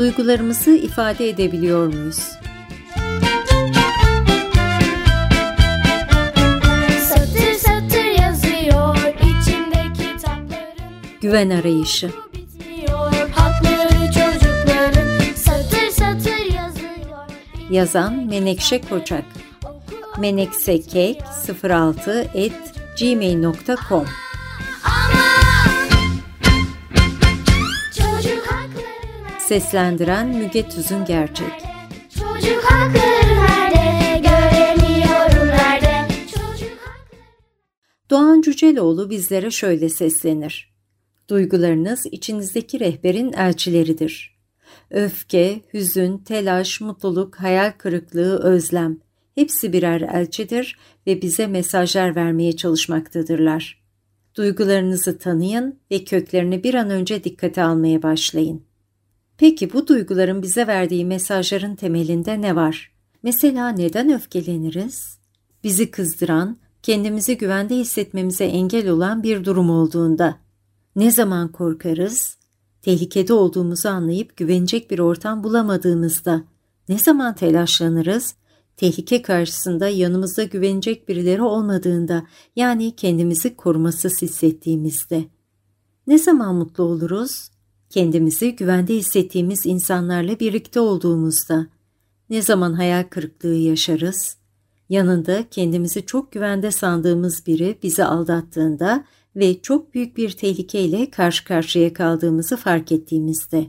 Duygularımızı ifade edebiliyor muyuz? Satır satır yazıyor içinde kitapların Güven arayışı. Yazan Menekşe Koçak. meneksekek 06 et gmail.com Seslendiren Müge Tüzün Gerçek. Çocuk hakları nerede göremiyorum nerede Çocuk hakları Doğan Cüceloğlu bizlere şöyle seslenir. Duygularınız içinizdeki rehberin elçileridir. Öfke, hüzün, telaş, mutluluk, hayal kırıklığı, özlem hepsi birer elçidir ve bize mesajlar vermeye çalışmaktadırlar. Duygularınızı tanıyın ve köklerini bir an önce dikkate almaya başlayın. Peki bu duyguların bize verdiği mesajların temelinde ne var? Mesela neden öfkeleniriz? Bizi kızdıran, kendimizi güvende hissetmemize engel olan bir durum olduğunda. Ne zaman korkarız? Tehlikede olduğumuzu anlayıp güvenecek bir ortam bulamadığımızda. Ne zaman telaşlanırız? Tehlike karşısında yanımızda güvenecek birileri olmadığında, yani kendimizi korumasız hissettiğimizde. Ne zaman mutlu oluruz? Kendimizi güvende hissettiğimiz insanlarla birlikte olduğumuzda. Ne zaman hayal kırıklığı yaşarız? Yanında kendimizi çok güvende sandığımız biri bizi aldattığında ve çok büyük bir tehlikeyle karşı karşıya kaldığımızı fark ettiğimizde.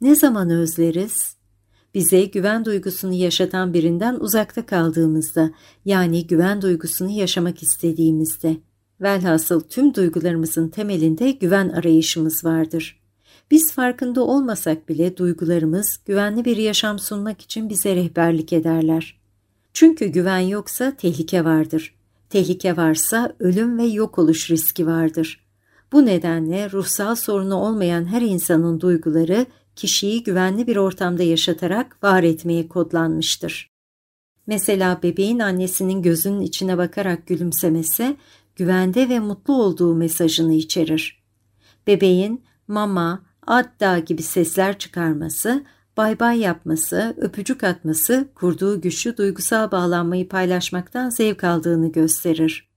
Ne zaman özleriz? Bize güven duygusunu yaşatan birinden uzakta kaldığımızda, yani güven duygusunu yaşamak istediğimizde. Velhasıl tüm duygularımızın temelinde güven arayışımız vardır. Biz farkında olmasak bile duygularımız güvenli bir yaşam sunmak için bize rehberlik ederler. Çünkü güven yoksa tehlike vardır. Tehlike varsa ölüm ve yok oluş riski vardır. Bu nedenle ruhsal sorunu olmayan her insanın duyguları kişiyi güvenli bir ortamda yaşatarak var etmeye kodlanmıştır. Mesela bebeğin annesinin gözünün içine bakarak gülümsemesi güvende ve mutlu olduğu mesajını içerir. Bebeğin mama, adda gibi sesler çıkarması, bay bay yapması, öpücük atması kurduğu güçlü duygusal bağlanmayı paylaşmaktan zevk aldığını gösterir.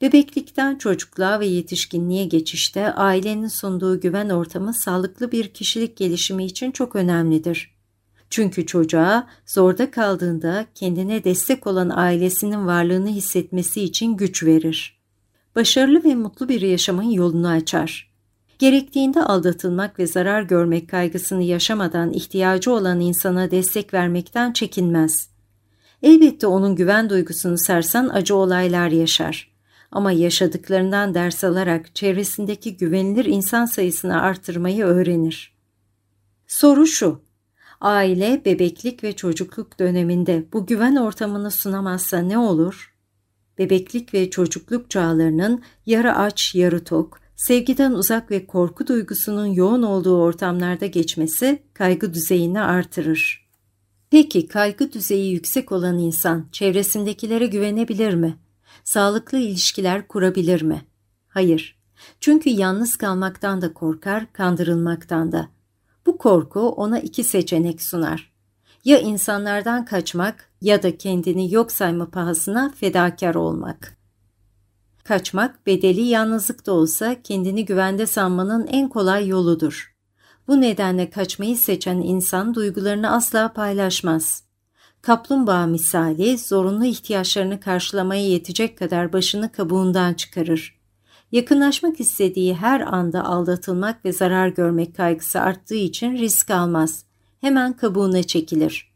Bebeklikten çocukluğa ve yetişkinliğe geçişte ailenin sunduğu güven ortamı sağlıklı bir kişilik gelişimi için çok önemlidir. Çünkü çocuğa zorda kaldığında kendine destek olan ailesinin varlığını hissetmesi için güç verir. Başarılı ve mutlu bir yaşamın yolunu açar. Gerektiğinde aldatılmak ve zarar görmek kaygısını yaşamadan ihtiyacı olan insana destek vermekten çekinmez. Elbette onun güven duygusunu sarsan acı olaylar yaşar. Ama yaşadıklarından ders alarak çevresindeki güvenilir insan sayısını artırmayı öğrenir. Soru şu. Aile, bebeklik ve çocukluk döneminde bu güven ortamını sunamazsa ne olur? Bebeklik ve çocukluk çağlarının yarı aç, yarı tok, sevgiden uzak ve korku duygusunun yoğun olduğu ortamlarda geçmesi kaygı düzeyini artırır. Peki kaygı düzeyi yüksek olan insan çevresindekilere güvenebilir mi? Sağlıklı ilişkiler kurabilir mi? Hayır. Çünkü yalnız kalmaktan da korkar, kandırılmaktan da. Bu korku ona iki seçenek sunar. Ya insanlardan kaçmak ya da kendini yok sayma pahasına fedakar olmak. Kaçmak bedeli yalnızlık da olsa kendini güvende sanmanın en kolay yoludur. Bu nedenle kaçmayı seçen insan duygularını asla paylaşmaz. Kaplumbağa misali zorunlu ihtiyaçlarını karşılamaya yetecek kadar başını kabuğundan çıkarır. Yakınlaşmak istediği her anda aldatılmak ve zarar görmek kaygısı arttığı için risk almaz. Hemen kabuğuna çekilir.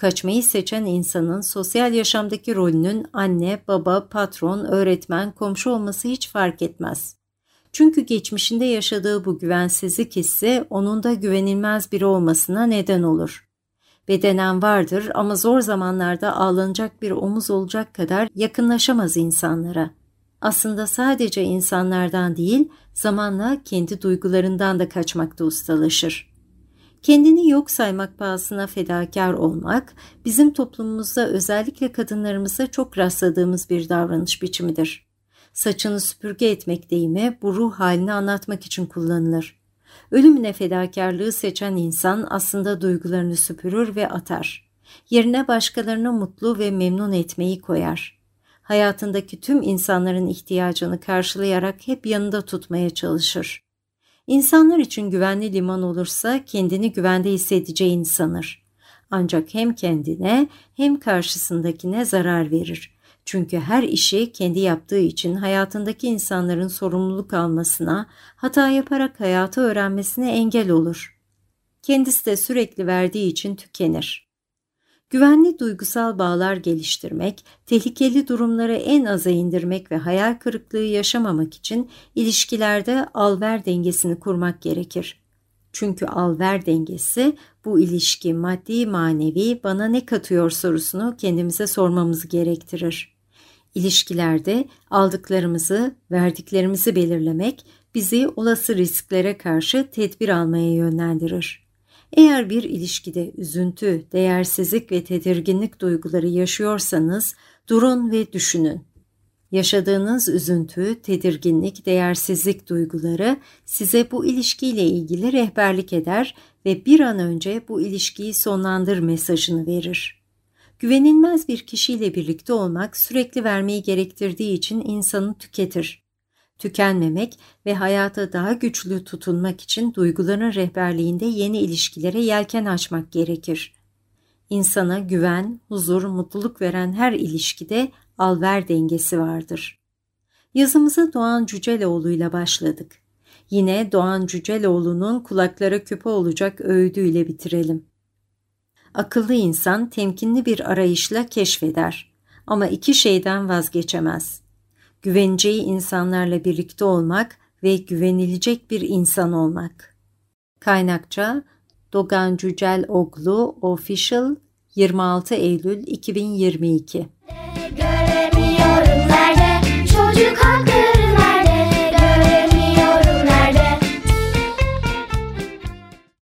Kaçmayı seçen insanın sosyal yaşamdaki rolünün anne, baba, patron, öğretmen, komşu olması hiç fark etmez. Çünkü geçmişinde yaşadığı bu güvensizlik hissi onun da güvenilmez biri olmasına neden olur. Bedenen vardır ama zor zamanlarda ağlanacak bir omuz olacak kadar yakınlaşamaz insanlara. Aslında sadece insanlardan değil, zamanla kendi duygularından da kaçmakta ustalaşır. Kendini yok saymak pahasına fedakar olmak, bizim toplumumuzda özellikle kadınlarımıza çok rastladığımız bir davranış biçimidir. Saçını süpürge etmek deyimi bu ruh halini anlatmak için kullanılır. Ölümüne fedakarlığı seçen insan aslında duygularını süpürür ve atar. Yerine başkalarını mutlu ve memnun etmeyi koyar. Hayatındaki tüm insanların ihtiyacını karşılayarak hep yanında tutmaya çalışır. İnsanlar için güvenli liman olursa kendini güvende hissedeceğini sanır. Ancak hem kendine hem karşısındakine zarar verir. Çünkü her işi kendi yaptığı için hayatındaki insanların sorumluluk almasına, hata yaparak hayatı öğrenmesine engel olur. Kendisi de sürekli verdiği için tükenir. Güvenli duygusal bağlar geliştirmek, tehlikeli durumları en aza indirmek ve hayal kırıklığı yaşamamak için ilişkilerde al-ver dengesini kurmak gerekir. Çünkü al-ver dengesi bu ilişki maddi manevi bana ne katıyor sorusunu kendimize sormamızı gerektirir. İlişkilerde aldıklarımızı, verdiklerimizi belirlemek bizi olası risklere karşı tedbir almaya yönlendirir. Eğer bir ilişkide üzüntü, değersizlik ve tedirginlik duyguları yaşıyorsanız durun ve düşünün. Yaşadığınız üzüntü, tedirginlik, değersizlik duyguları size bu ilişkiyle ilgili rehberlik eder ve bir an önce bu ilişkiyi sonlandır mesajını verir. Güvenilmez bir kişiyle birlikte olmak sürekli vermeyi gerektirdiği için insanı tüketir. Tükenmemek ve hayata daha güçlü tutunmak için duyguların rehberliğinde yeni ilişkilere yelken açmak gerekir. İnsana güven, huzur, mutluluk veren her ilişkide al-ver dengesi vardır. Yazımıza Doğan Cüceloğlu ile başladık. Yine Doğan Cüceloğlu'nun kulaklara küpe olacak öğüdüyle bitirelim. Akıllı insan temkinli bir arayışla keşfeder ama iki şeyden vazgeçemez güveneceği insanlarla birlikte olmak ve güvenilecek bir insan olmak. Kaynakça Dogan Cücel Oglu Official 26 Eylül 2022 Göremiyorum nerede? Çocuk haklı.